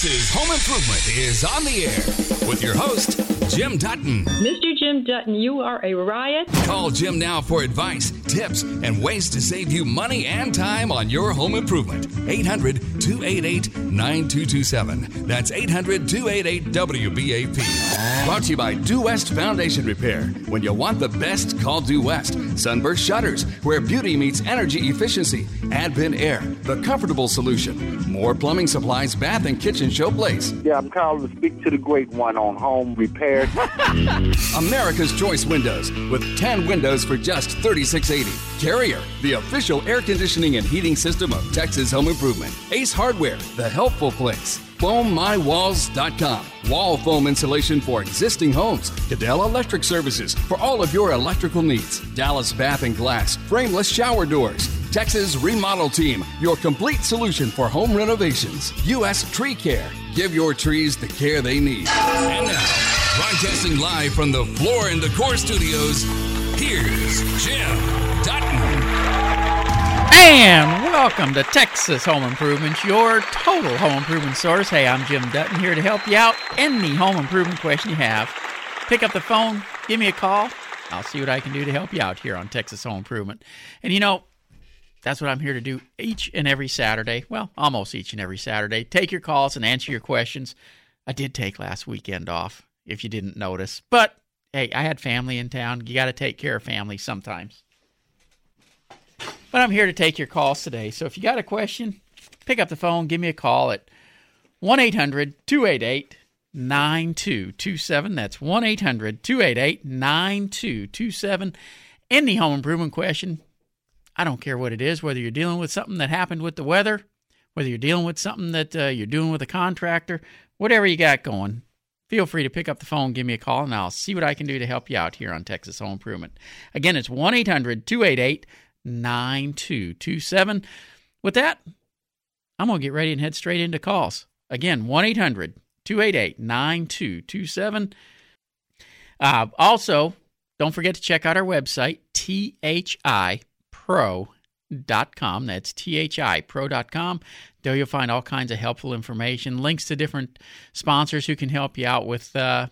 Texas. Home Improvement is on the air with your host, Jim Dutton. Mr. Jim Dutton, you are a riot. Call Jim now for advice, tips, and ways to save you money and time on your home improvement. 800 288 9227. That's 800 288 WBAP. Brought to you by Due West Foundation Repair. When you want the best, call Due West. Sunburst Shutters, where beauty meets energy efficiency. Advent Air, the comfortable solution. More plumbing supplies, bath and kitchen showplace. Yeah, I'm calling to speak to the great one on home repair. America's Choice Windows with 10 windows for just $36.80. Carrier, the official air conditioning and heating system of Texas Home Improvement. Ace Hardware, the helpful place. FoamMyWalls.com. Wall foam insulation for existing homes. Cadell Electric Services for all of your electrical needs. Dallas Bath and Glass, frameless shower doors. Texas Remodel Team, your complete solution for home renovations. U.S. Tree Care, give your trees the care they need. And now, broadcasting live from the Floor and Decor Studios, here's Jim. And welcome to Texas Home Improvements, your total home improvement source. Hey, I'm Jim Dutton here to help you out. Any home improvement question you have, pick up the phone, give me a call. I'll see what I can do to help you out here on Texas Home Improvement. And you know, that's what I'm here to do each and every Saturday. Well, almost each and every Saturday. Take your calls and answer your questions. I did take last weekend off, if you didn't notice. But hey, I had family in town. You got to take care of family sometimes. But I'm here to take your calls today. So if you got a question, pick up the phone, give me a call at 1 800 288 9227. That's 1 800 288 9227. Any home improvement question, I don't care what it is, whether you're dealing with something that happened with the weather, whether you're dealing with something that uh, you're doing with a contractor, whatever you got going, feel free to pick up the phone, give me a call, and I'll see what I can do to help you out here on Texas Home Improvement. Again, it's 1 800 288 9227. With that, I'm going to get ready and head straight into calls. Again, 1 800 288 9227. Uh, also, don't forget to check out our website, thipro.com. That's thipro.com. There you'll find all kinds of helpful information, links to different sponsors who can help you out with uh,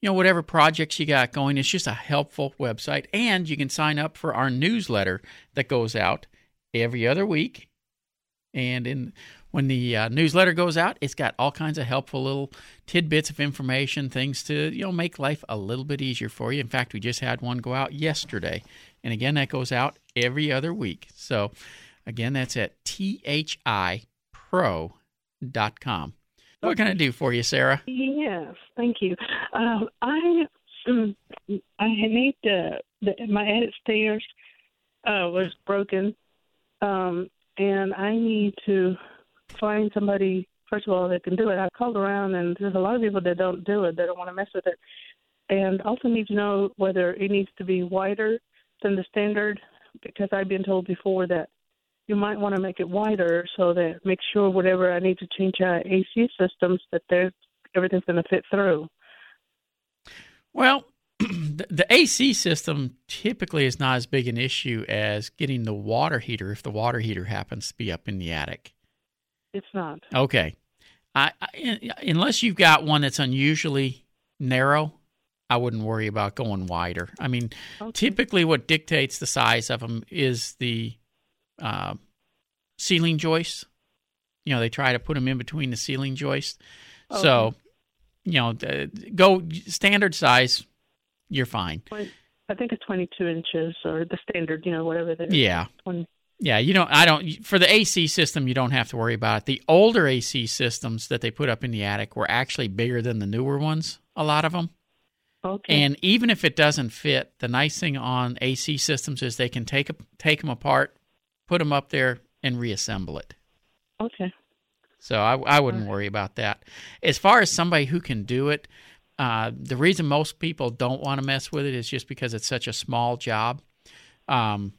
you know whatever projects you got going it's just a helpful website. And you can sign up for our newsletter that goes out every other week. And in when the uh, newsletter goes out it's got all kinds of helpful little tidbits of information things to you know make life a little bit easier for you. In fact we just had one go out yesterday. And again that goes out every other week. So again that's at thipro.com what can I do for you, Sarah? Yes, thank you. Um, I um, I need to, the, my attic stairs uh, was broken, um, and I need to find somebody. First of all, that can do it. I called around, and there's a lot of people that don't do it. They don't want to mess with it, and also need to know whether it needs to be wider than the standard because I've been told before that you might want to make it wider so that make sure whatever I need to change out AC systems that there's everything's going to fit through. Well, the, the AC system typically is not as big an issue as getting the water heater if the water heater happens to be up in the attic. It's not. Okay. I, I, unless you've got one that's unusually narrow, I wouldn't worry about going wider. I mean, okay. typically what dictates the size of them is the uh, ceiling joists. You know, they try to put them in between the ceiling joists. Okay. So, you know, go standard size, you're fine. I think it's 22 inches or the standard, you know, whatever it is. Yeah. 20. Yeah, you don't. I don't. For the AC system, you don't have to worry about it. The older AC systems that they put up in the attic were actually bigger than the newer ones. A lot of them. Okay. And even if it doesn't fit, the nice thing on AC systems is they can take take them apart, put them up there, and reassemble it. Okay. So I, I wouldn't worry about that. As far as somebody who can do it, uh, the reason most people don't want to mess with it is just because it's such a small job. Um,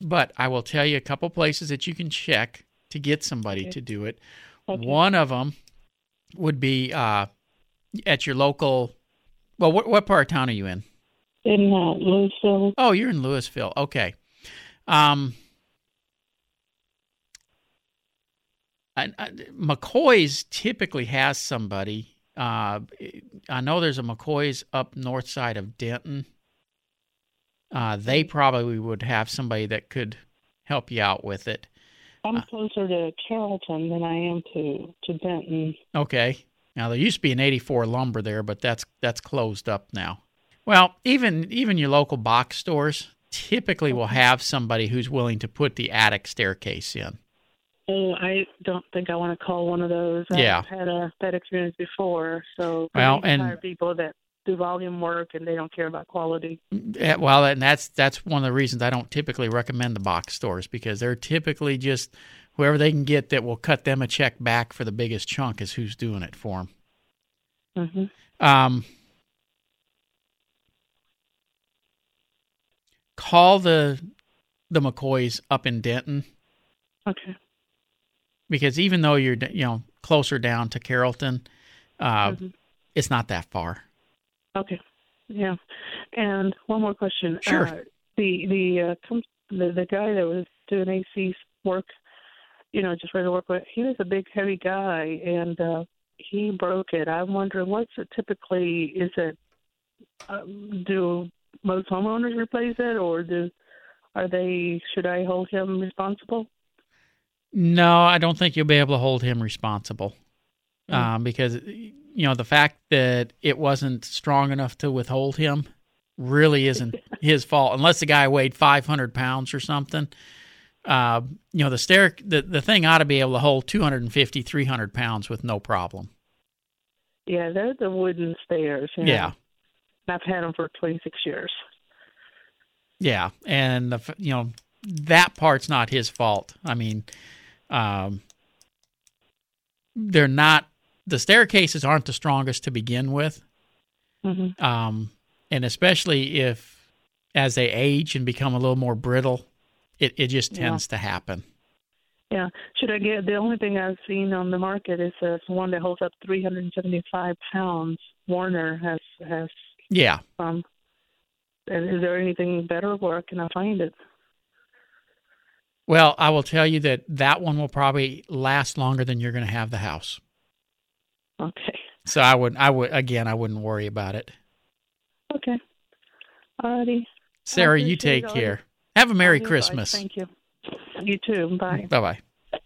but I will tell you a couple places that you can check to get somebody okay. to do it. Okay. One of them would be uh, at your local. Well, what, what part of town are you in? In uh, Lewisville. Oh, you're in Lewisville. Okay. Um, I, I, McCoy's typically has somebody. Uh, I know there's a McCoy's up north side of Denton. Uh, they probably would have somebody that could help you out with it. I'm closer to Carrollton than I am to to Denton. Okay. Now there used to be an 84 lumber there, but that's that's closed up now. Well, even even your local box stores typically will have somebody who's willing to put the attic staircase in. Oh, I don't think I want to call one of those. Yeah. I've had a that experience before. So Well, and- hire people that do volume work and they don't care about quality. Yeah, well, and that's that's one of the reasons I don't typically recommend the box stores because they're typically just whoever they can get that will cut them a check back for the biggest chunk is who's doing it for them. hmm Um, call the the McCoys up in Denton Okay. Because even though you're you know closer down to Carrollton, uh, Mhm. it's not that far. Okay. Yeah. And one more question. Sure. Uh, the the uh, com- the the guy that was doing AC work, you know, just regular work with, he was a big heavy guy and uh he broke it. I'm wondering what's it typically is it um, do most homeowners replace it or do are they should I hold him responsible? No, I don't think you'll be able to hold him responsible Mm. um, because you know the fact that it wasn't strong enough to withhold him really isn't his fault unless the guy weighed 500 pounds or something. Uh, you know the stair the, the thing ought to be able to hold 250 300 pounds with no problem. Yeah, they're the wooden stairs. you know. Yeah. I've had them for 26 years. Yeah, and the, you know that part's not his fault. I mean, um, they're not the staircases aren't the strongest to begin with, hmm um, and especially if as they age and become a little more brittle, it it just Yeah. tends to happen. Yeah. Should I get the only thing I've seen on the market is uh, one that holds up 375 pounds. Warner has has Yeah, um. and Is there anything better? Where can I find it? Well, I will tell you that that one will probably last longer than you're going to have the house. Okay. So I would I would again I wouldn't worry about it. Okay. Alrighty. Sarah, you take all care. Have a Merry Christmas. advice. Thank you. You too. Bye. Bye bye.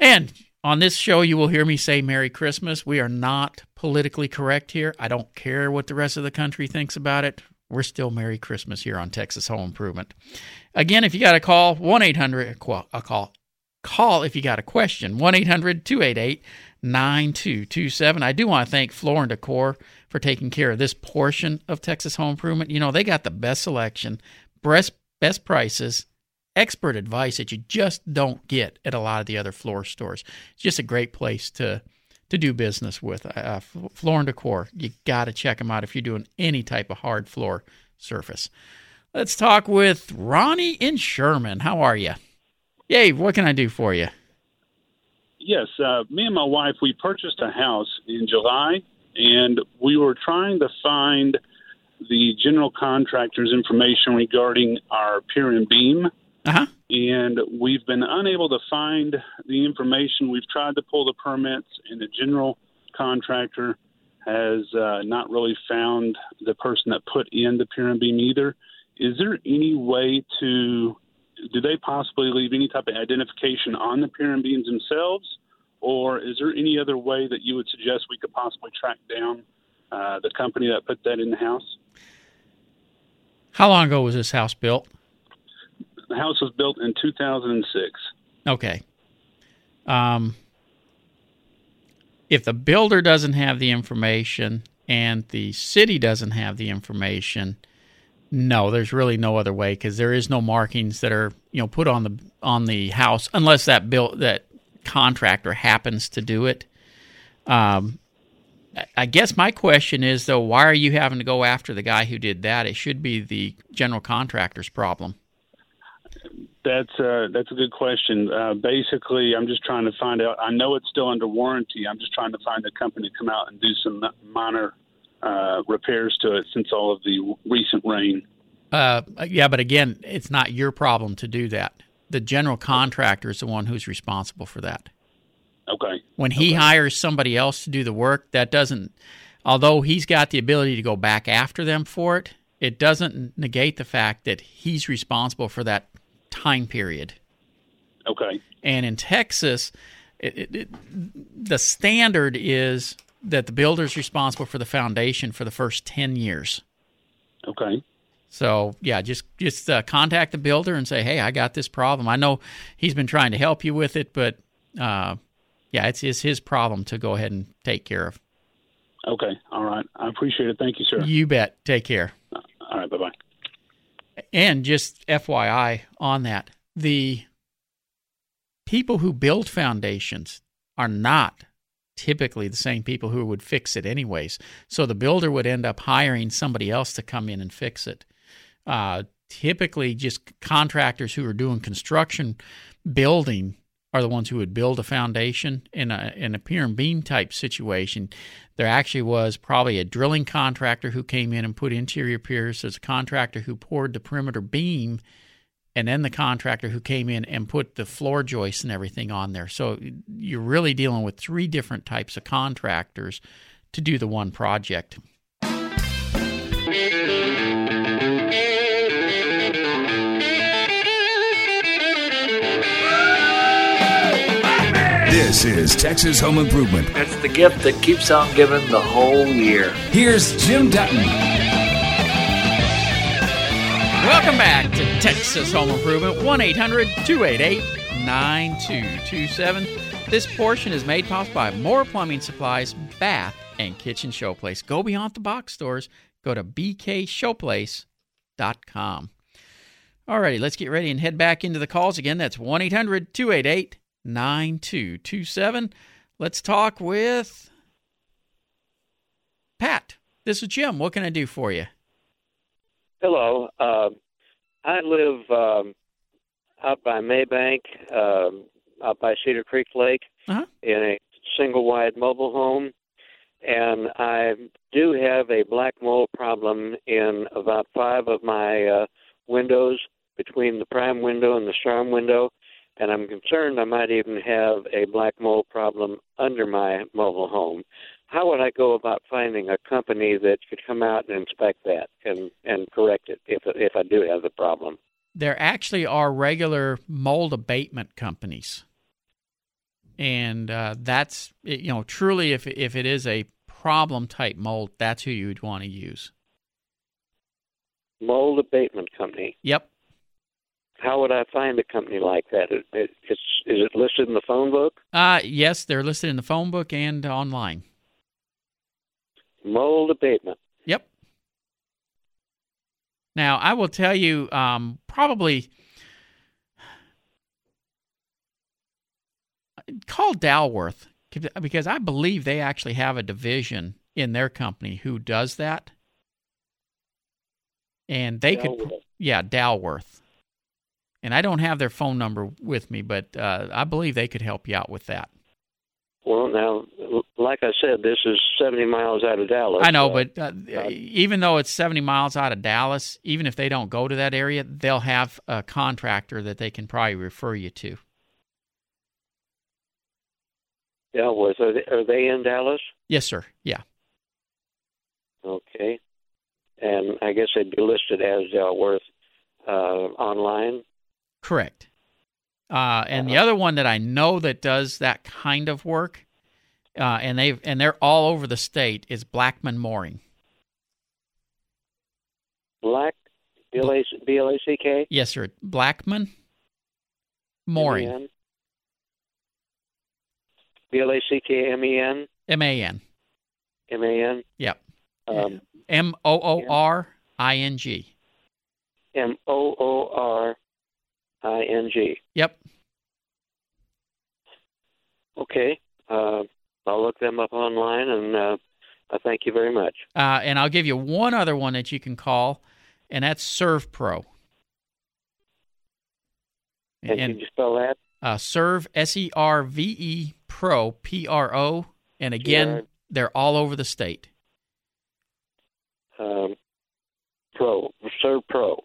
And on this show, you will hear me say Merry Christmas. We are not politically correct here. I don't care what the rest of the country thinks about it. We're still Merry Christmas here on Texas Home Improvement. Again, if you got a call, 1 800 a call. Call if you got a question, 1 800 288 9227. I do want to thank Floor and Decor for taking care of this portion of Texas Home Improvement. You know, they got the best selection, best, best prices, expert advice that you just don't get at a lot of the other floor stores. It's just a great place to to do business with. Uh, floor and Decor, you got to check them out if you're doing any type of hard floor surface. Let's talk with Ronnie in Sherman. How are you? Yay, what can I do for you? Yes, uh, me and my wife we purchased a house in July, and we were trying to find the general contractor's information regarding our pier and beam, Uh huh. And we've been unable to find the information. We've tried to pull the permits, and the general contractor has uh, not really found the person that put in the pier and beam either. Is there any way to do they possibly leave any type of identification on the pier and beams themselves, or is there any other way that you would suggest we could possibly track down uh, the company that put that in the house? How long ago was this house built? The house was built in 2006. Okay. Um, if the builder doesn't have the information and the city doesn't have the information, no, there's really no other way because there is no markings that are you know put on the on the house unless that built that contractor happens to do it. Um, I- I guess my question is though, why are you having to go after the guy who did that? It should be the general contractor's problem. That's uh, that's a good question. Uh, basically, I'm just trying to find out. I know it's still under warranty. I'm just trying to find the company to come out and do some minor uh, repairs to it since all of the recent rain. Uh, yeah, but again, it's not your problem to do that. The general contractor is the one who's responsible for that. Okay. When he Okay. hires somebody else to do the work, that doesn't, although he's got the ability to go back after them for it, it doesn't negate the fact that he's responsible for that time period. Okay. And in Texas, it, it, it, the standard is that the builder is responsible for the foundation for the first 10 years. Okay. So yeah, just just uh, contact the builder and say, "Hey, I got this problem. I know he's been trying to help you with it, but uh, yeah, it's, it's his problem to go ahead and take care of." Okay. All right. I appreciate it. Thank you, sir. You bet. Take care. All right. Bye bye. And just FYI on that, the people who build foundations are not typically the same people who would fix it anyways. So the builder would end up hiring somebody else to come in and fix it. Uh, typically, just contractors who are doing construction building are the ones who would build a foundation in a in a pier and beam type situation. There actually was probably a drilling contractor who came in and put interior piers. There's a contractor who poured the perimeter beam, and then the contractor who came in and put the floor joists and everything on there. So you're really dealing with three different types of contractors to do the one project. This is Texas Home Improvement. It's the gift that keeps on giving the whole year. Here's Jim Dutton. Welcome back to Texas Home Improvement, 1 800 288 9227. This portion is made possible by More Plumbing Supplies, Bath, and Kitchen Showplace. Go beyond the box stores. Go to bkshowplace.com. Alrighty, let's get ready and head back into the calls again. That's 1 800 288 9227. Let's talk with Pat. This is Jim. What can I do for you? Hello. Uh, I live um, out by Mabank, um, out by Cedar Creek Lake, Uh-huh. in a single wide mobile home. And I do have a black mold problem in about five of my uh, windows between the prime window and the storm window. And I'm concerned I might even have a black mold problem under my mobile home. How would I go about finding a company that could come out and inspect that and, and correct it if if I do have the problem? there actually are regular mold abatement companies and uh, that's you know truly if if it is a problem type mold that's who you would want to use Mold abatement company. yep How would I find a company like that? It, it, it's is it listed in the phone book? uh yes they're listed in the phone book and online Mold abatement. yep now i will tell you um, probably call dalworth because i believe they actually have a division in their company who does that and they could Dalworth. yeah dalworth and i don't have their phone number with me but uh, i believe they could help you out with that Well, now, like I said, this is 70 miles out of Dallas. i know so- but uh, even though it's 70 miles out of dallas even if they don't go to that area they'll have a contractor that they can probably refer you to Dalworth. Are they, are they in Dallas? yes sir yeah Okay. And I guess they'd be listed as Dalworth uh, online. Correct uh, and the other one that i know that does that kind of work uh, and they and they're all over the state is blackman mooring Black, B L A C K? yes sir blackman mooring B L A C K M E N. M A N. M A N. yep um, M O O R I N G. M O O R I N G. Yep. Okay. Uh, I'll look them up online, and uh, I thank you very much. Uh, and I'll give you one other one that you can call, and that's Serve Pro. And, can you spell that? uh, Serve S E R V E Pro P R O, and again, they're all over the state. Um, Pro. Serve Pro.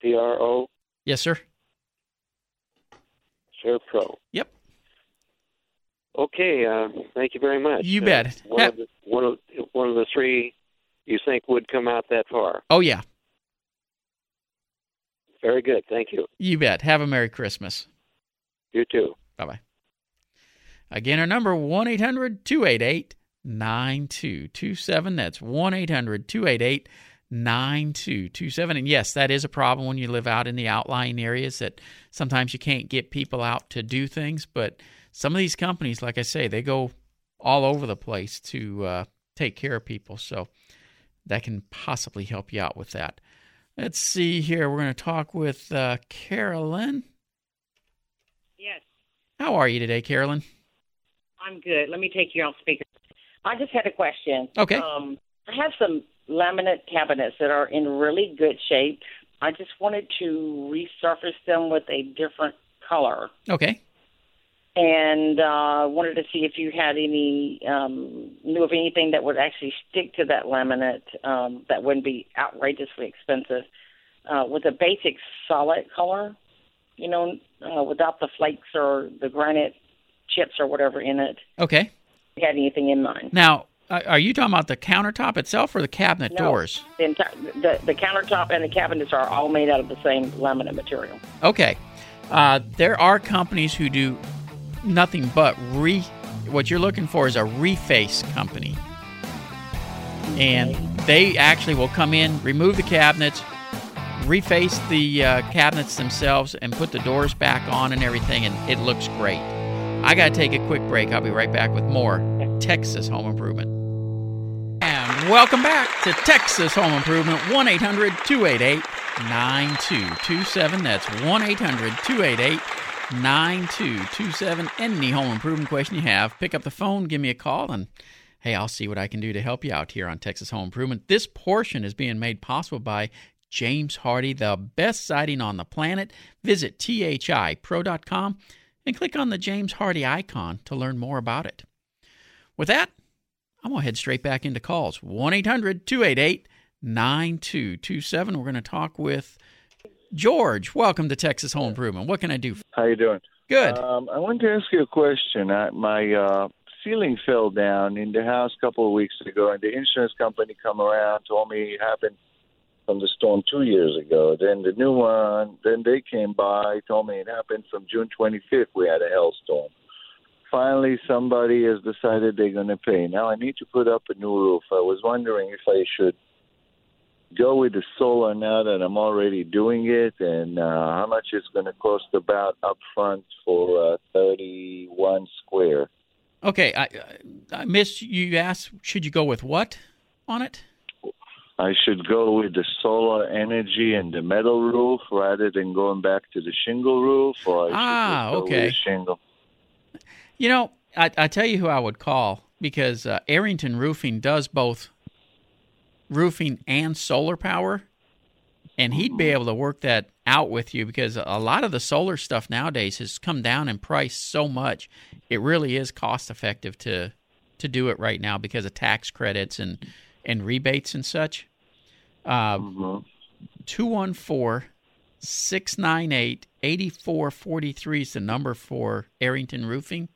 P R O. Yes, sir. Serve Pro. Yep. Okay, uh, thank you very much. You Uh, bet. one, Ha- of the, one of one of the three you think would come out that far? Oh, yeah. Very good. Thank you. You bet. Have a Merry Christmas. You too. Bye bye. Again, our number 1 800 288 9227. That's 1 800 288 9227. And yes, that is a problem when you live out in the outlying areas that sometimes you can't get people out to do things. But some of these companies, like I say, they go all over the place to uh, take care of people. So that can possibly help you out with that. Let's see here. We're going to talk with uh, Carolyn. Yes, How are you today, Carolyn? I'm good. Let me take you on speaker. I just had a question. Okay. Um, I have some laminate cabinets that are in really good shape. I just wanted to resurface them with a different color, Okay. and uh, wanted to see if you had any um, knew of anything that would actually stick to that laminate um, that wouldn't be outrageously expensive, uh, with a basic solid color. You know, uh, without the flakes or the granite chips or whatever in it. Okay. you had anything in mind. Now, uh, are you talking about the countertop itself or the cabinet No. doors? The, entire, the the countertop and the cabinets are all made out of the same laminate material. Okay. Uh, there are companies who do nothing but re. What you're looking for is a reface company, and they actually will come in, remove the cabinets, reface the uh, cabinets themselves, and put the doors back on and everything, and it looks great. I got to take a quick break. I'll be right back with more Texas Home Improvement. Welcome back to Texas Home Improvement, 1 800 288 9227. That's 1 800 288 9227. Any home improvement question you have, pick up the phone, give me a call, and hey, I'll see what I can do to help you out here on Texas Home Improvement. This portion is being made possible by James Hardie, the best siding on the planet. Visit thipro.com and click on the James Hardie icon to learn more about it. With that, I'm going to head straight back into calls. 1 800 288 9227. We're going to talk with George. Welcome to Texas Home Improvement. What can I do? How you doing? Good. Um, I wanted to ask you a question. I, my uh, ceiling fell down in the house a couple of weeks ago, and the insurance company come around told me it happened from the storm two years ago. Then the new one, then they came by, told me it happened from June 25th. We had a hailstorm. Finally, somebody has decided they're going to pay. Now I need to put up a new roof. I was wondering if I should go with the solar now that I'm already doing it, and uh, how much it's going to cost about upfront for uh, 31 square. Okay, I, I missed you asked, should you go with what on it? I should go with the solar energy and the metal roof rather than going back to the shingle roof, or I Ah, okay. shingle. You know, I, I tell you who I would call because uh, Arrington Roofing does both roofing and solar power, and he'd be able to work that out with you because a lot of the solar stuff nowadays has come down in price so much. It really is cost effective to to do it right now because of tax credits and and rebates and such. Uh, Mm-hmm. 214 698 8443 is the number for Arrington Roofing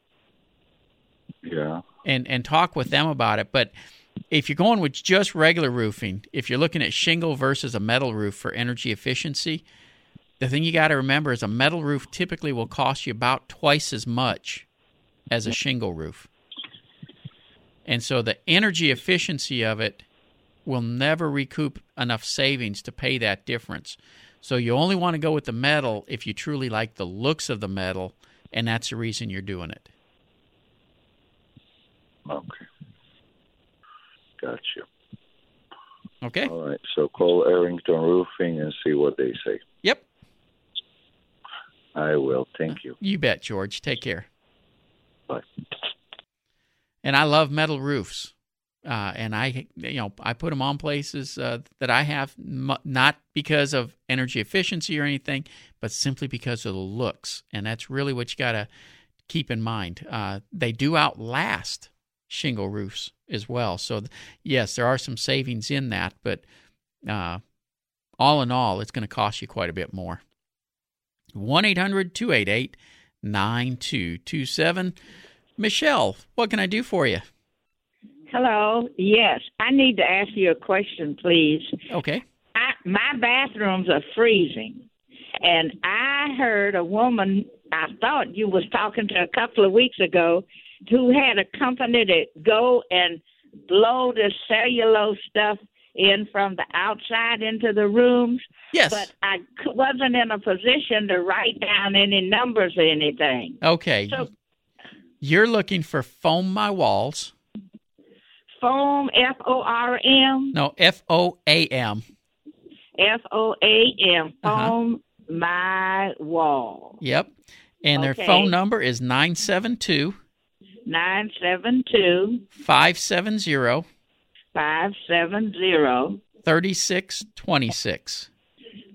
Yeah. and and talk with them about it. But if you're going with just regular roofing, if you're looking at shingle versus a metal roof for energy efficiency, the thing you got to remember is a metal roof typically will cost you about twice as much as a shingle roof. And so the energy efficiency of it will never recoup enough savings to pay that difference. So you only want to go with the metal if you truly like the looks of the metal, and that's the reason you're doing it. Okay. Gotcha. Okay? All right. So call Arrington Roofing and see what they say. Yep. I will. Thank you. You bet, George. Take care. Bye. And I love metal roofs. Uh, and I, you know, I put them on places uh, that I have, m- not because of energy efficiency or anything, but simply because of the looks. And that's really what you got to keep in mind. Uh, they do outlast shingle roofs as well. So, th- yes, there are some savings in that, but uh, all in all, it's going to cost you quite a bit more. 1 800 288 9227. Michelle, what can I do for you? Hello. Yes, I need to ask you a question, please. Okay. I, my bathrooms are freezing, and I heard a woman. I thought you was talking to a couple of weeks ago, who had a company that go and blow the cellulose stuff in from the outside into the rooms. Yes. But I wasn't in a position to write down any numbers or anything. Okay. So You're looking for Foam My Walls. foam, F O R M, No, F O A M. F O A M, Uh-huh. foam my wall. Yep. And their Okay. phone number is 972 Nine seven two 570 five seven zero 3626.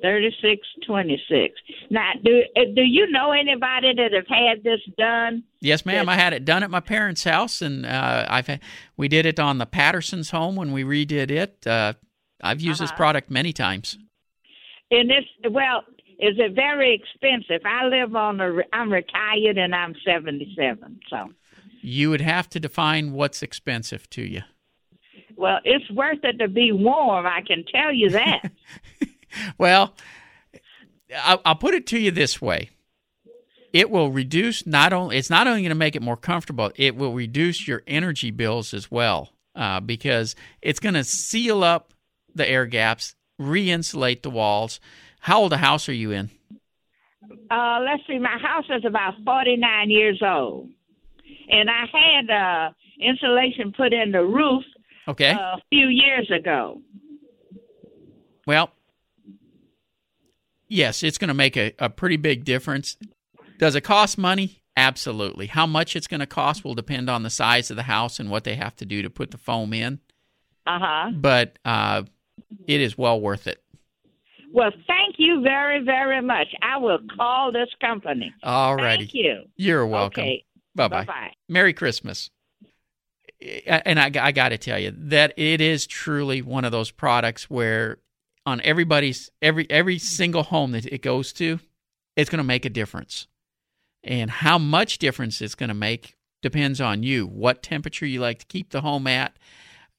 thirty six twenty six. Now, do uh, do you know anybody that have had this done? Yes, ma'am. I had it done at my parents' house, and uh, I've had, we did it on the Patterson's home when we redid it. Uh, I've used this Uh-huh. product many times. And it's well, is it very expensive? I live on a. I'm retired and I'm seventy seven. So, You would have to define what's expensive to you. well, it's worth it to be warm. I can tell you that. Well, I'll, I'll put it to you this way: it will reduce not only it's not only going to make it more comfortable, it will reduce your energy bills as well uh, because it's going to seal up the air gaps, re-insulate the walls. How old a house are you in? Uh, let's see, my house is about 49 years old. And I had uh, insulation put in the roof Okay. uh, a few years ago. Well, yes, it's going to make a, a pretty big difference. Does it cost money? Absolutely. How much it's going to cost will depend on the size of the house and what they have to do to put the foam in. Uh huh. But uh, it is well worth it. Well, thank you very, very much. I will call this company. All righty. Thank you. You're welcome. Okay. Bye bye. Bye-bye. Merry Christmas. And I, I got to tell you that it is truly one of those products where on everybody's every every single home that it goes to, it's going to make a difference. And how much difference it's going to make depends on you. What temperature you like to keep the home at,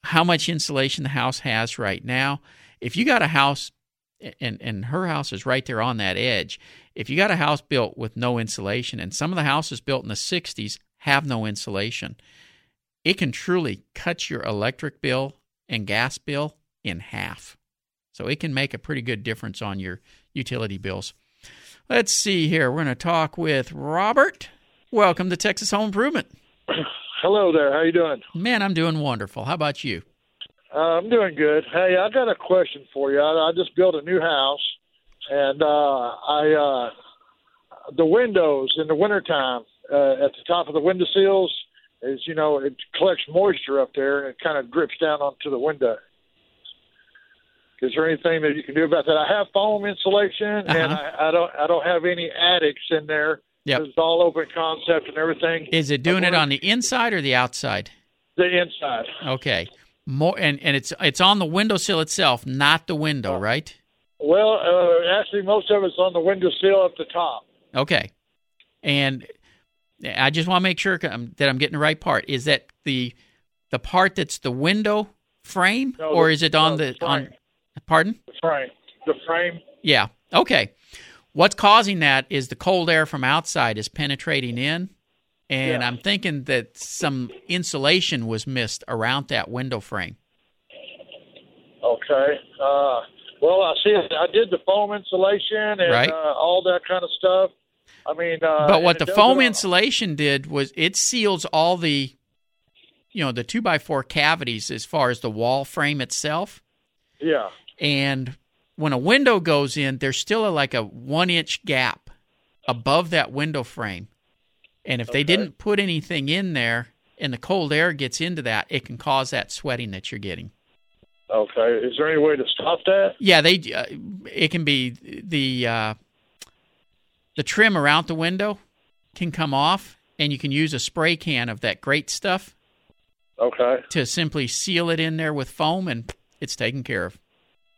how much insulation the house has right now. If you got a house and and her house is right there on that edge. If you got a house built with no insulation and some of the houses built in the 60s have no insulation, it can truly cut your electric bill and gas bill in half. So it can make a pretty good difference on your utility bills. Let's see here. We're going to talk with Robert. Welcome to Texas Home Improvement. Hello there. How you doing? Man, I'm doing wonderful. How about you? Uh, I'm doing good. Hey, I got a question for you. I, I just built a new house, and uh, I uh, the windows in the wintertime uh, at the top of the window sills is you know it collects moisture up there and it kind of drips down onto the window. Is there anything that you can do about that? I have foam insulation, and Uh-huh. I, I don't I don't have any attics in there. Yep. It's all open concept and everything. Is it doing it on the inside or the outside? The inside. Okay. More and, and it's it's on the windowsill itself, not the window, right? Well, uh, actually, most of it's on the windowsill at the top. Okay. And I just want to make sure um, that I'm getting the right part. Is that the the part that's the window frame, No, or is it on no, the the on? Pardon? The frame. The frame. Yeah. Okay. What's causing that is the cold air from outside is penetrating in, and Yeah. I'm thinking that some insulation was missed around that window frame. Okay. Uh, well, I see. I did the foam insulation and Right. uh, all that kind of stuff. I mean, uh, but what the foam insulation did was it seals all the you know the two by four cavities as far as the wall frame itself Yeah. and when a window goes in there's still a, like a one inch gap above that window frame and if they didn't put anything in there and the cold air gets into that it can cause that sweating that you're getting Okay. Is there any way to stop that? yeah they uh, it can be the uh, the trim around the window can come off and you can use a spray can of that great stuff Okay. to simply seal it in there with foam and it's taken care of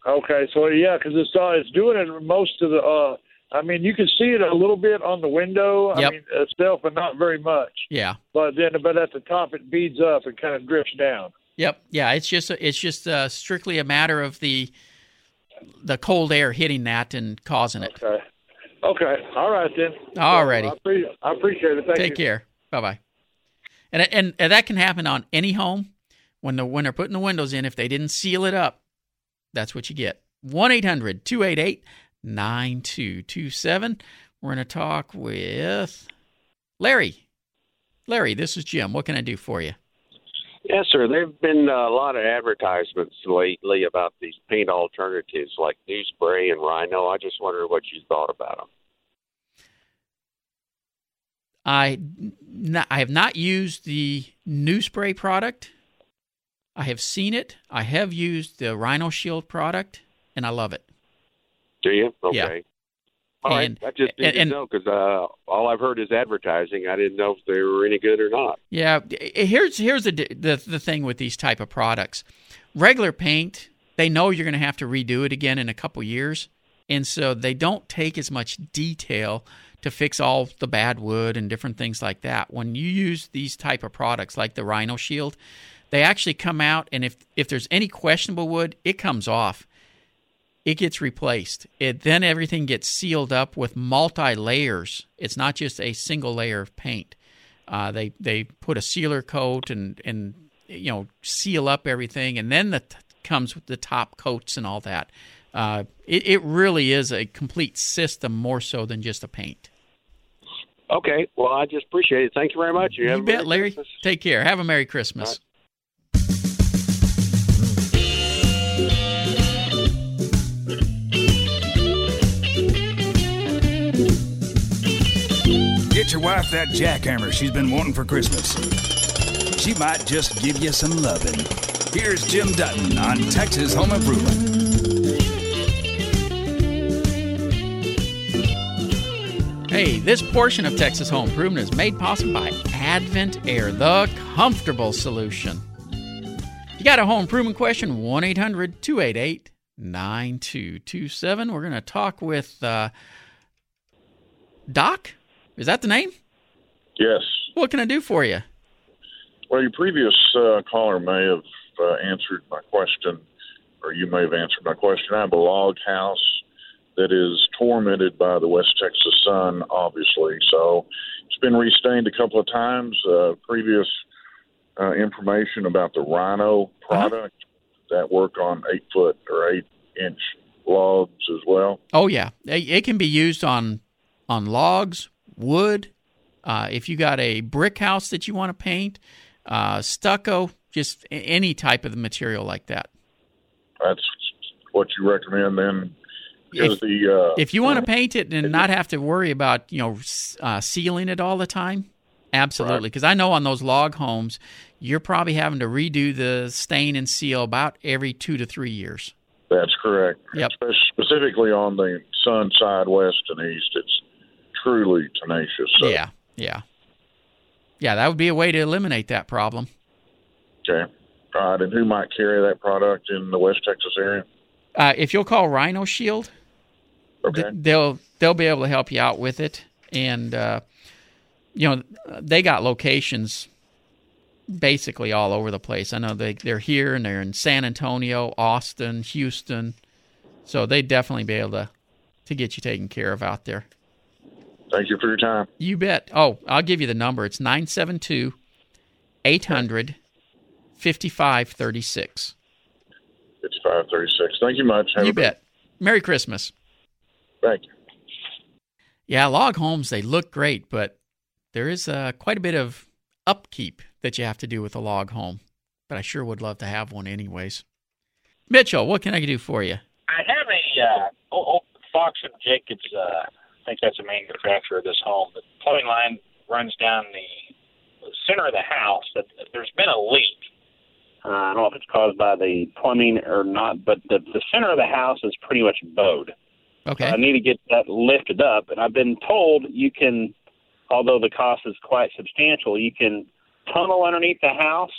Okay. So yeah, because it's uh, it's doing it most of the uh, I mean, you can see it a little bit on the window. Yep. I mean, itself, but not very much. Yeah. But then, but at the top, it beads up and kind of drifts down. Yep. Yeah. It's just it's just uh, strictly a matter of the the cold air hitting that and causing it. Okay. Okay. All right then. All righty. I, appre- I appreciate it. Thank Take you. care. Bye bye. And, and and that can happen on any home when the when they're putting the windows in. If they didn't seal it up, that's what you get. 1 800 288 9227. We're going to talk with Larry. Larry, this is Jim. What can I do for you? Yes, sir. There have been a lot of advertisements lately about these paint alternatives like New Spray and Rhino. I just wonder what you thought about them. I, I have not used the new spray product. I have seen it. I have used the Rhino Shield product, and I love it. Do you? Okay. Yeah. All right. And- I just didn't and- know because uh, all I've heard is advertising. I didn't know if they were any good or not. Yeah, here's here's the the the thing with these type of products. Regular paint, they know you're going to have to redo it again in a couple years, and so they don't take as much detail to fix all the bad wood and different things like that. When you use these type of products like the Rhino Shield, they actually come out and if if there's any questionable wood, it comes off. It gets replaced. It then everything gets sealed up with multi layers. It's not just a single layer of paint. Uh, they they put a sealer coat and and you know seal up everything, and then the t- comes with the top coats and all that. Uh, it it really is a complete system more so than just a paint. Okay. Well, I just appreciate it. Thank you very much. You, You bet, Larry. Christmas. Take care. Have a merry Christmas. Get your wife that jackhammer she's been wanting for Christmas. She might just give you some loving. Here's Jim Dutton on Texas Home Improvement. Hey, this portion of Texas Home Improvement is made possible by Advent Air, the comfortable solution. You got a home improvement question? 1 800 288 9227. We're going to talk with uh, Doc. Is that the name? Yes. What can I do for you? Well, your previous uh, caller may have uh, answered my question, or you may have answered my question. I have a log house that is tormented by the West Texas sun, obviously. So it's been restained a couple of times. Uh, previous uh, information about the Rhino product that work on eight foot or eight inch logs as well. Oh yeah, it it can be used on on logs, wood. Uh, if you got a brick house that you want to paint, uh, stucco, just any type of material like that. That's what you recommend then. If- the uh, If you want to paint it and not have to worry about you know uh, sealing it all the time, absolutely. Because I know on those log homes, you're probably having to redo the stain and seal about every two to three years. That's correct. Yep. Especially specifically on the sun side, west and east, it's truly tenacious. So, Yeah, yeah, yeah. That would be a way to eliminate that problem. Okay. All right. And who might carry that product in the West Texas area? Uh, if you'll call Rhino Shield, Okay. th- they'll they'll be able to help you out with it, and uh, you know they got locations basically all over the place. I know they they're here and they're in San Antonio, Austin, Houston, so they definitely be able to to get you taken care of out there. Thank you for your time. You bet. Oh, I'll give you the number. It's 972 800 5536. It's 536. Thank you much. Have You a good- bet. Merry Christmas. Thank you. Yeah, log homes, they look great, but there is uh, quite a bit of upkeep that you have to do with a log home. But I sure would love to have one, anyways. Mitchell, what can I do for you? I have a uh, oh, oh, Fox and Jacobs. Uh, I think that's a manufacturer of this home. The plumbing line runs down the center of the house. That there's been a leak. Uh, I don't know if it's caused by the plumbing or not, but the the center of the house is pretty much bowed. Okay. I need to get that lifted up, and I've been told you can, although the cost is quite substantial, you can tunnel underneath the house.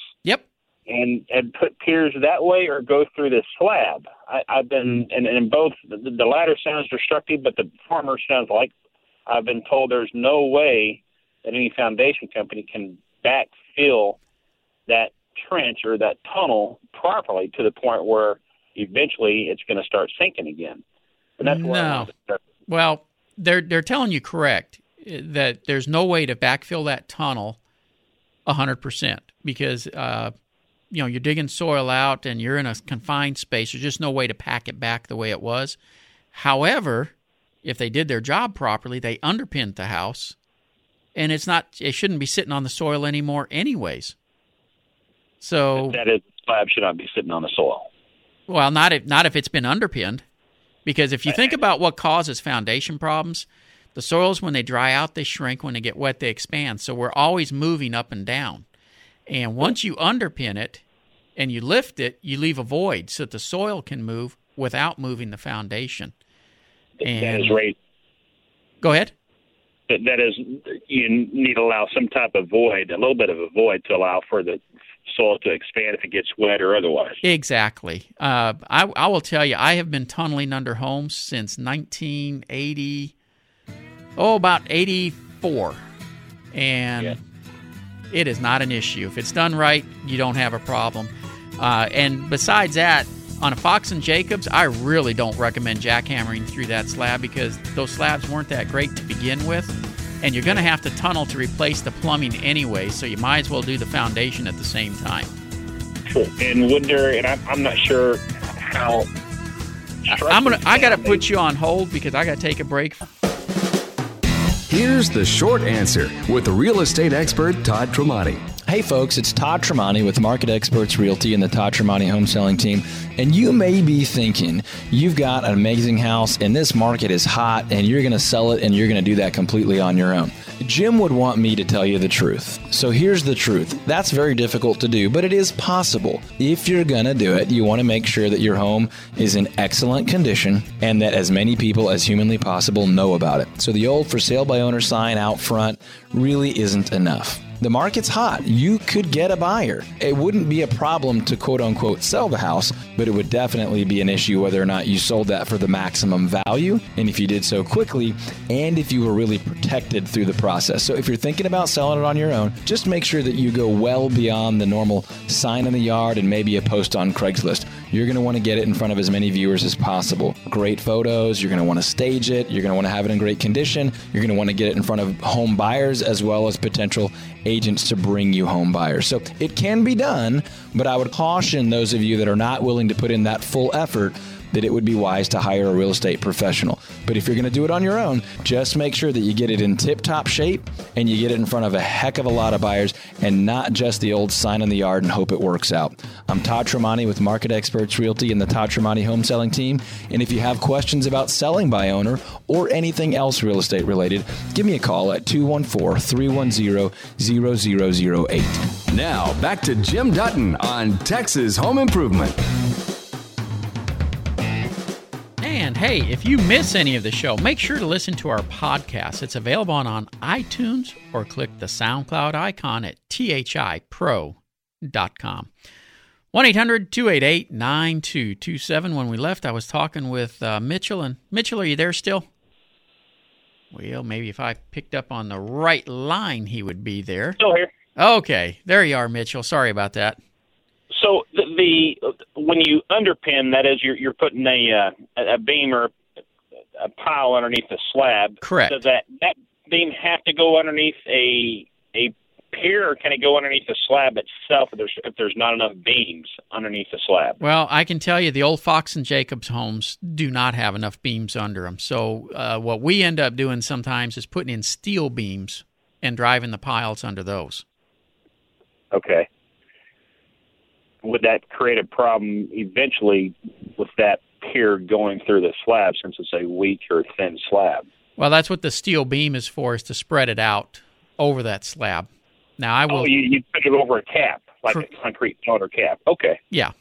And and put piers that way or go through the slab. I, I've been and, and both the, the latter sounds destructive, but the former sounds like I've been told there's no way that any foundation company can backfill that trench or that tunnel properly to the point where eventually it's going to start sinking again. And that's No. Well, they're they're telling you correct eh, that there's no way to backfill that tunnel hundred percent because uh, you know you're digging soil out and you're in a confined space. There's just no way to pack it back the way it was. However, if they did their job properly, they underpinned the house, and it's not. It shouldn't be sitting on the soil anymore, anyways. So that is slab should not be sitting on the soil. well, not if not if it's been underpinned, because if you think about what causes foundation problems, the soils when they dry out they shrink. When they get wet, they expand. So we're always moving up and down. And once you underpin it and you lift it, you leave a void so that the soil can move without moving the foundation. And that is raised. go ahead. That, is, you need to allow some type of void, a little bit of a void, to allow for the soil to expand if it gets wet or otherwise. Exactly. Uh, I, I will tell you, I have been tunneling under homes since 1980, oh, about 84. And it is not an issue. If it's done right, you don't have a problem. Uh, and besides that, on a Fox and Jacobs, I really don't recommend jackhammering through that slab because those slabs weren't that great to begin with. And you're going to have to tunnel to replace the plumbing anyway, so you might as well do the foundation at the same time. And would there, and I'm, I'm not sure how. I'm gonna. I gotta put you on hold because I gotta take a break. Here's the short answer with real estate expert Todd Tremonti. Hey folks, it's Todd Tremonti with Market Experts Realty and the Todd Tremonti Home Selling Team. And you may be thinking you've got an amazing house and this market is hot and you're going to sell it and you're going to do that completely on your own. Jim would want me to tell you the truth. So here's the truth. That's very difficult to do, but it is possible. If you're going to do it, you want to make sure that your home is in excellent condition and that as many people as humanly possible know about it. So the old for sale by owner sign out front really isn't enough. The market's hot. You could get a buyer. It wouldn't be a problem to quote unquote sell the house, but it would definitely be an issue whether or not you sold that for the maximum value and if you did so quickly and if you were really protected through the process. So if you're thinking about selling it on your own, just make sure that you go well beyond the normal sign in the yard and maybe a post on Craigslist. You're going to want to get it in front of as many viewers as possible. Great photos, you're going to want to stage it, you're going to want to have it in great condition, you're going to want to get it in front of home buyers as well as potential agents to bring you home buyers. So it can be done, but I would caution those of you that are not willing to put in that full effort that it would be wise to hire a real estate professional. But if you're going to do it on your own, just make sure that you get it in tip top shape and you get it in front of a heck of a lot of buyers and not just the old sign in the yard and hope it works out. I'm Todd Tremonti with Market Experts Realty and the Todd Tremonti Home Selling Team. And if you have questions about selling by owner or anything else real estate related, give me a call at 214 310 0008. Now, back to Jim Dutton on Texas Home Improvement. Hey, if you miss any of the show, make sure to listen to our podcast. It's available on iTunes or click the SoundCloud icon at thipro.com. 1 800 288 9227. When we left, I was talking with uh, Mitchell. And Mitchell, are you there still? Well, maybe if I picked up on the right line, he would be there. Still here. Okay, there you are, Mitchell. Sorry about that. So the, the when you underpin, that is, you're you're putting a uh, a beam or a pile underneath the slab. Correct. Does that that beam have to go underneath a a pier, or can it go underneath the slab itself if there's if there's not enough beams underneath the slab? Well, I can tell you the old Fox and Jacobs homes do not have enough beams under them. So, uh, what we end up doing sometimes is putting in steel beams and driving the piles under those. Okay. Would that create a problem eventually with that pier going through the slab since it's a weak or thin slab? Well, that's what the steel beam is for, is to spread it out over that slab. Now, I will. Oh, you you put it over a cap, like a concrete motor cap. Okay. Yeah.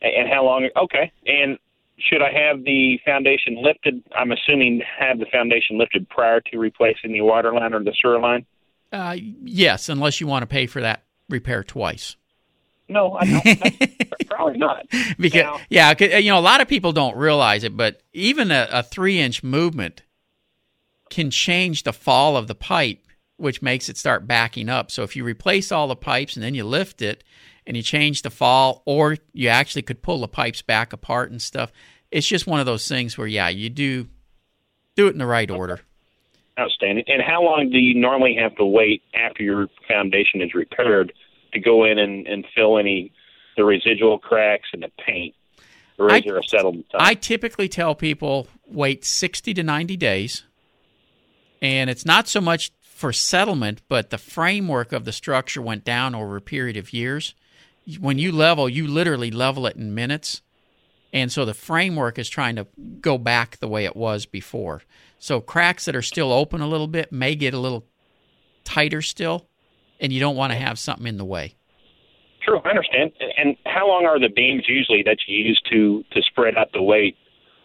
And how long? Okay. And should I have the foundation lifted? I'm assuming have the foundation lifted prior to replacing the water line or the sewer line. Uh, yes, unless you want to pay for that repair twice. No, I don't. Probably not. because Now- yeah, you know, a lot of people don't realize it, but even a, a three-inch movement can change the fall of the pipe, which makes it start backing up. So if you replace all the pipes and then you lift it and you change the fall, or you actually could pull the pipes back apart and stuff. It's just one of those things where yeah, you do do it in the right order. Outstanding. And how long do you normally have to wait after your foundation is repaired to go in and, and fill any the residual cracks and the paint? Or is I- there a settlement time? I typically tell people wait 60 to 90 days. And it's not so much for settlement, but the framework of the structure went down over a period of years. When you level, you literally level it in minutes. And so the framework is trying to go back the way it was before. So cracks that are still open a little bit may get a little tighter still, and you don't want to have something in the way. True, I understand. And, how long are the beams usually that you use to to spread out the weight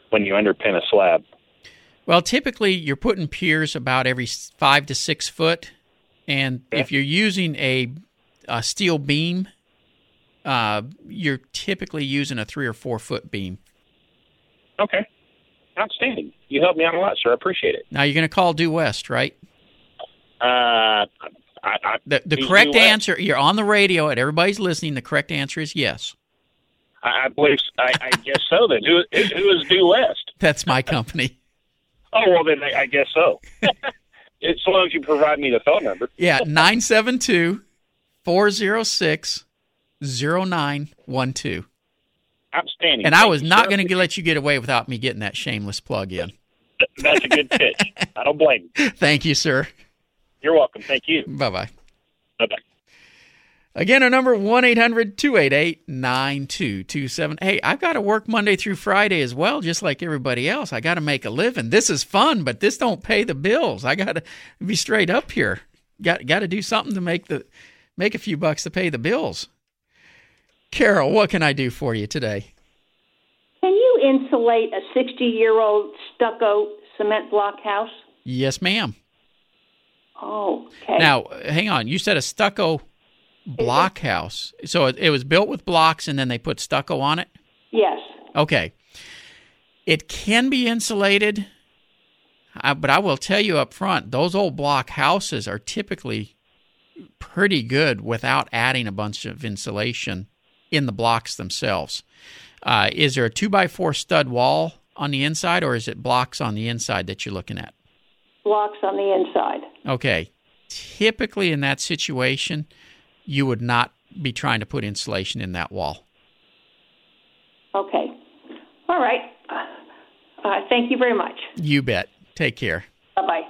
when you underpin a slab? Well, typically you're putting piers about every five to six foot, and if you're using a, a steel beam, uh, you're typically using a three or four foot beam. Okay, outstanding. You helped me out a lot, sir. I appreciate it. Now you're going to call Du-West, right? Uh, I, I, The, the correct answer. You're on the radio, and everybody's listening. The correct answer is yes. I, I believe. I, I guess so. Then who, who is Du-West? That's my company. Oh well, then I, I guess so. as long as you provide me the phone number. Yeah, 972 406 0912. Outstanding. And I was not going to let you get away without me getting that shameless plug in. That's a good pitch. I don't blame you. Thank you, sir. You're welcome. Thank you. Bye bye. Bye bye. Again, our number 1 800 288 9227. Hey, I've got to work Monday through Friday as well, just like everybody else. I got to make a living. This is fun, but this don't pay the bills. I got to be straight up here. Got got to do something to make the make a few bucks to pay the bills. Carol, what can I do for you today? Can you insulate a 60 year old stucco cement block house? Yes, ma'am. Oh, okay. Now, hang on. You said a stucco block house. So it, it was built with blocks and then they put stucco on it? Yes. Okay. It can be insulated, uh, but I will tell you up front, those old block houses are typically pretty good without adding a bunch of insulation in the blocks themselves. Uh, is there a two by four stud wall on the inside, or is it blocks on the inside that you're looking at? Blocks on the inside. Okay. Typically, in that situation, you would not be trying to put insulation in that wall. Okay. All right. Uh, thank you very much. You bet. Take care. Bye bye.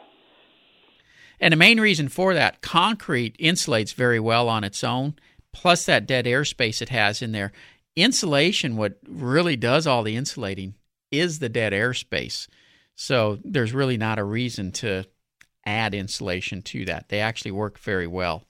And the main reason for that, concrete insulates very well on its own, plus that dead airspace it has in there. Insulation, what really does all the insulating, is the dead airspace. So there's really not a reason to add insulation to that. They actually work very well.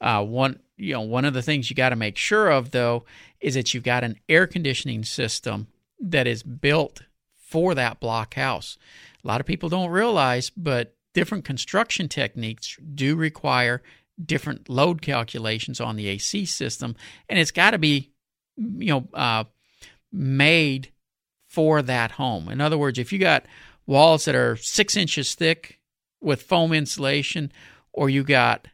Uh, one, you know, one of the things you got to make sure of though is that you've got an air conditioning system that is built for that block house. A lot of people don't realize, but different construction techniques do require different load calculations on the AC system, and it's got to be, you know, uh, made for that home. In other words, if you got walls that are six inches thick with foam insulation, or you got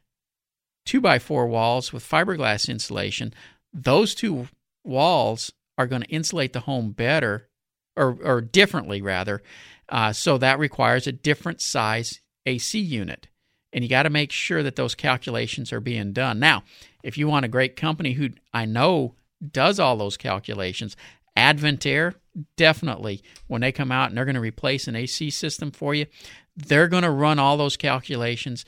two by four walls with fiberglass insulation, those two walls are going to insulate the home better or, or differently rather. Uh, so that requires a different size AC unit. And you got to make sure that those calculations are being done. Now, if you want a great company who I know does all those calculations, Advent Air, definitely, when they come out and they're going to replace an AC system for you, they're going to run all those calculations,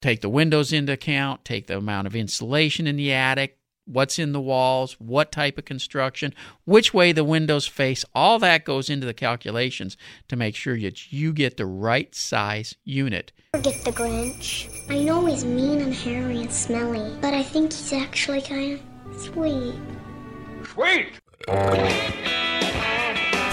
take the windows into account, take the amount of insulation in the attic, what's in the walls, what type of construction, which way the windows face, all that goes into the calculations to make sure that you get the right size unit. Forget the Grinch. I know he's mean and hairy and smelly, but I think he's actually kind of sweet. Sweet!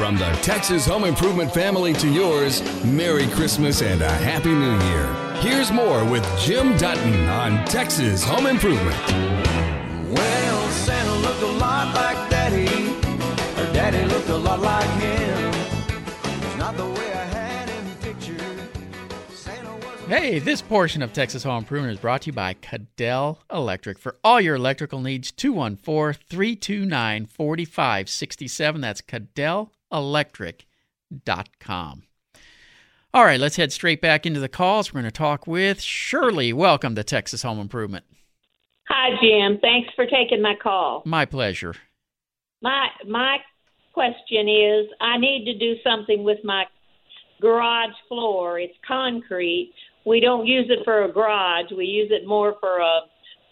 From the Texas Home Improvement family to yours, Merry Christmas and a Happy New Year. Here's more with Jim Dutton on Texas Home Improvement. Well, Santa looked a lot like Daddy, or Daddy looked a lot like him. Hey, this portion of Texas Home Improvement is brought to you by Cadell Electric. For all your electrical needs, 214 329 4567. That's Cadell CadellElectric.com. All right, let's head straight back into the calls. We're going to talk with Shirley. Welcome to Texas Home Improvement. Hi, Jim. Thanks for taking my call. My pleasure. My my question is, I need to do something with my garage floor. It's concrete. We don't use it for a garage. We use it more for a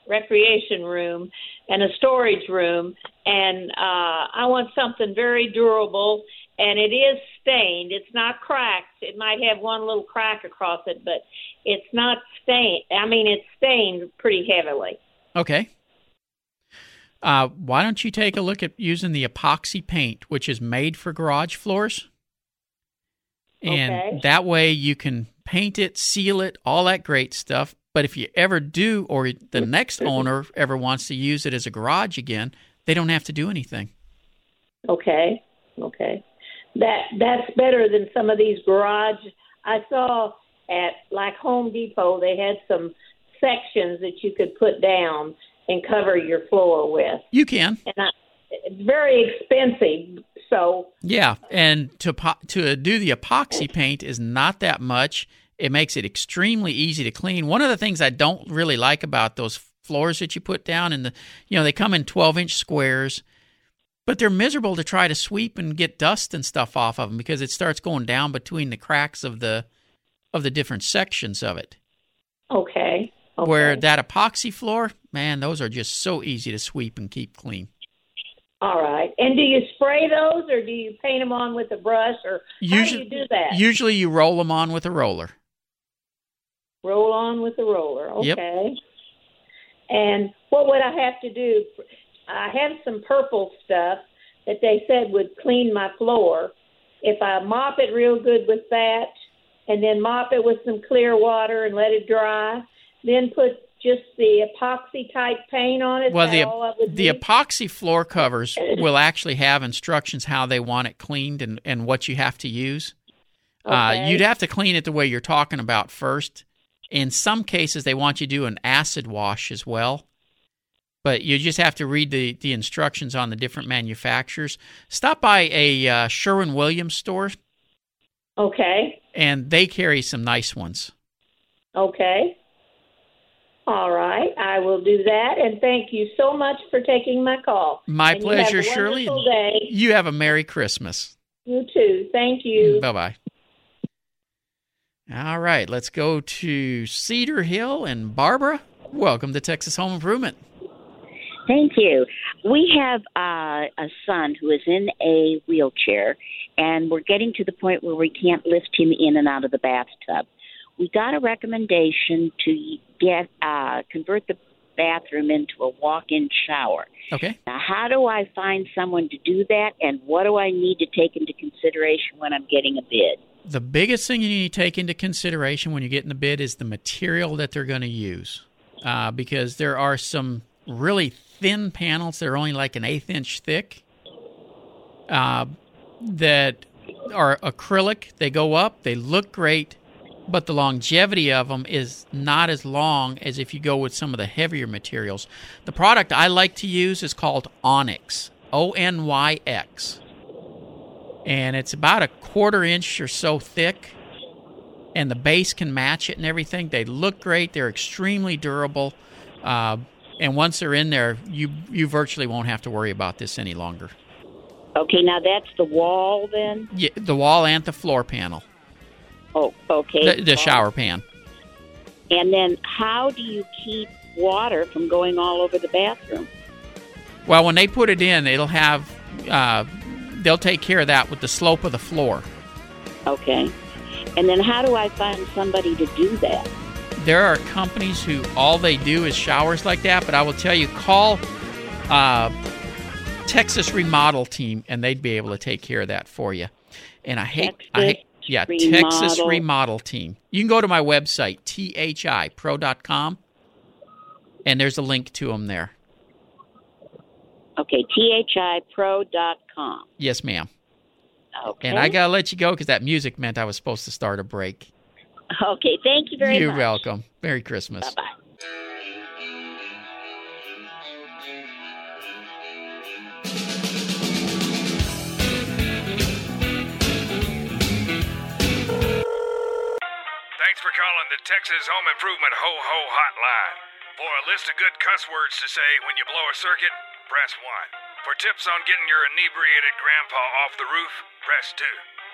recreation room and a storage room. And uh, I want something very durable. And it is stained. It's not cracked. It might have one little crack across it, but it's not stained. I mean, it's stained pretty heavily. Okay. Uh, why don't you take a look at using the epoxy paint, which is made for garage floors? And Okay. that way you can paint it, seal it, all that great stuff. But if you ever do, or the next owner ever wants to use it as a garage again, they don't have to do anything. Okay. Okay. That that's better than some of these garage. I saw at like Home Depot they had some sections that you could put down and cover your floor with. You can. And I, it's very expensive. So Yeah, and to to do the epoxy paint is not that much. It makes it extremely easy to clean. One of the things I don't really like about those floors that you put down in the, you know, they come in 12 inch squares, but they're miserable to try to sweep and get dust and stuff off of them because it starts going down between the cracks of the of the different sections of it. okay. Okay. Where that epoxy floor, man, those are just so easy to sweep and keep clean. All right. And do you spray those or do you paint them on with a brush or Usually, how do you do that? usually you roll them on with a roller. Roll on with the roller. Yep. Okay. And what would I have to do? I have some purple stuff that they said would clean my floor. If I mop it real good with that, and then mop it with some clear water and let it dry, then put just the epoxy type paint on it. Well, the all I would the epoxy floor covers will actually have instructions how they want it cleaned and, and what you have to use. Uh, Okay. you'd have to clean it the way you're talking about first. In some cases, they want you to do an acid wash as well. But you just have to read the, the instructions on the different manufacturers. Stop by a uh, Sherwin Williams store, Okay. and they carry some nice ones. Okay. All right. I will do that. And thank you so much for taking my call. My And you have a pleasure, Shirley. wonderful day. You have a Merry Christmas. You too. Thank you. Bye bye. All right, let's go to Cedar Hill and Barbara. Welcome to Texas Home Improvement. Thank you. We have uh, a son who is in a wheelchair, and we're getting to the point where we can't lift him in and out of the bathtub. We got a recommendation to get uh, convert the bathroom into a walk-in shower. Okay. Now, how do I find someone to do that, and what do I need to take into consideration when I'm getting a bid? The biggest thing you need to take into consideration when you get in the bid is the material that they're going to use, uh, because there are some really thin panels that are only like an eighth inch thick uh, that are acrylic. They go up, they look great, but the longevity of them is not as long as if you go with some of the heavier materials. The product I like to use is called Onyx, O N Y X and it's about a quarter inch or so thick and the base can match it and everything they look great they're extremely durable uh, and once they're in there you you virtually won't have to worry about this any longer Okay, now that's the wall then? yeah, the wall and the floor panel Oh, okay. the, the shower pan And then how do you keep water from going all over the bathroom? well when they put it in it'll have uh, they'll take care of that with the slope of the floor Okay. And then how do I find somebody to do that? there are companies who all they do is showers like that, but I will tell you, call uh, Texas Remodel Team, and they'd be able to take care of that for you. And I hate, I hate, yeah, Texas Remodel. Remodel Team. You can go to my website, thipro.com, and there's a link to them there. Okay, thipro.com. Yes, ma'am. Okay. And I gotta let you go because that music meant I was supposed to start a break. Okay, thank you very much. You're welcome. Merry Christmas. Bye bye. Thanks for calling the Texas Home Improvement Ho Ho Hotline. For a list of good cuss words to say when you blow a circuit, press 1. For tips on getting your inebriated grandpa off the roof, press 2.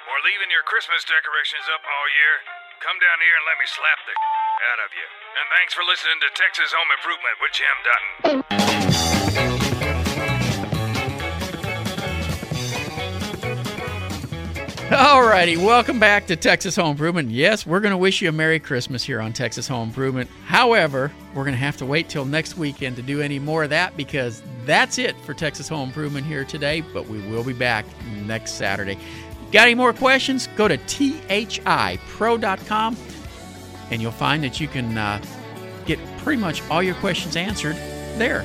Or leaving your Christmas decorations up all year, come down here and let me slap the out of you. And thanks for listening to Texas Home Improvement with Jim Dutton. Alrighty, welcome back to Texas Home Improvement. Yes, we're going to wish you a Merry Christmas here on Texas Home Improvement. However, we're going to have to wait till next weekend to do any more of that because that's it for Texas Home Improvement here today, but we will be back next Saturday. Got any more questions? Go to thipro.com and you'll find that you can uh, get pretty much all your questions answered there.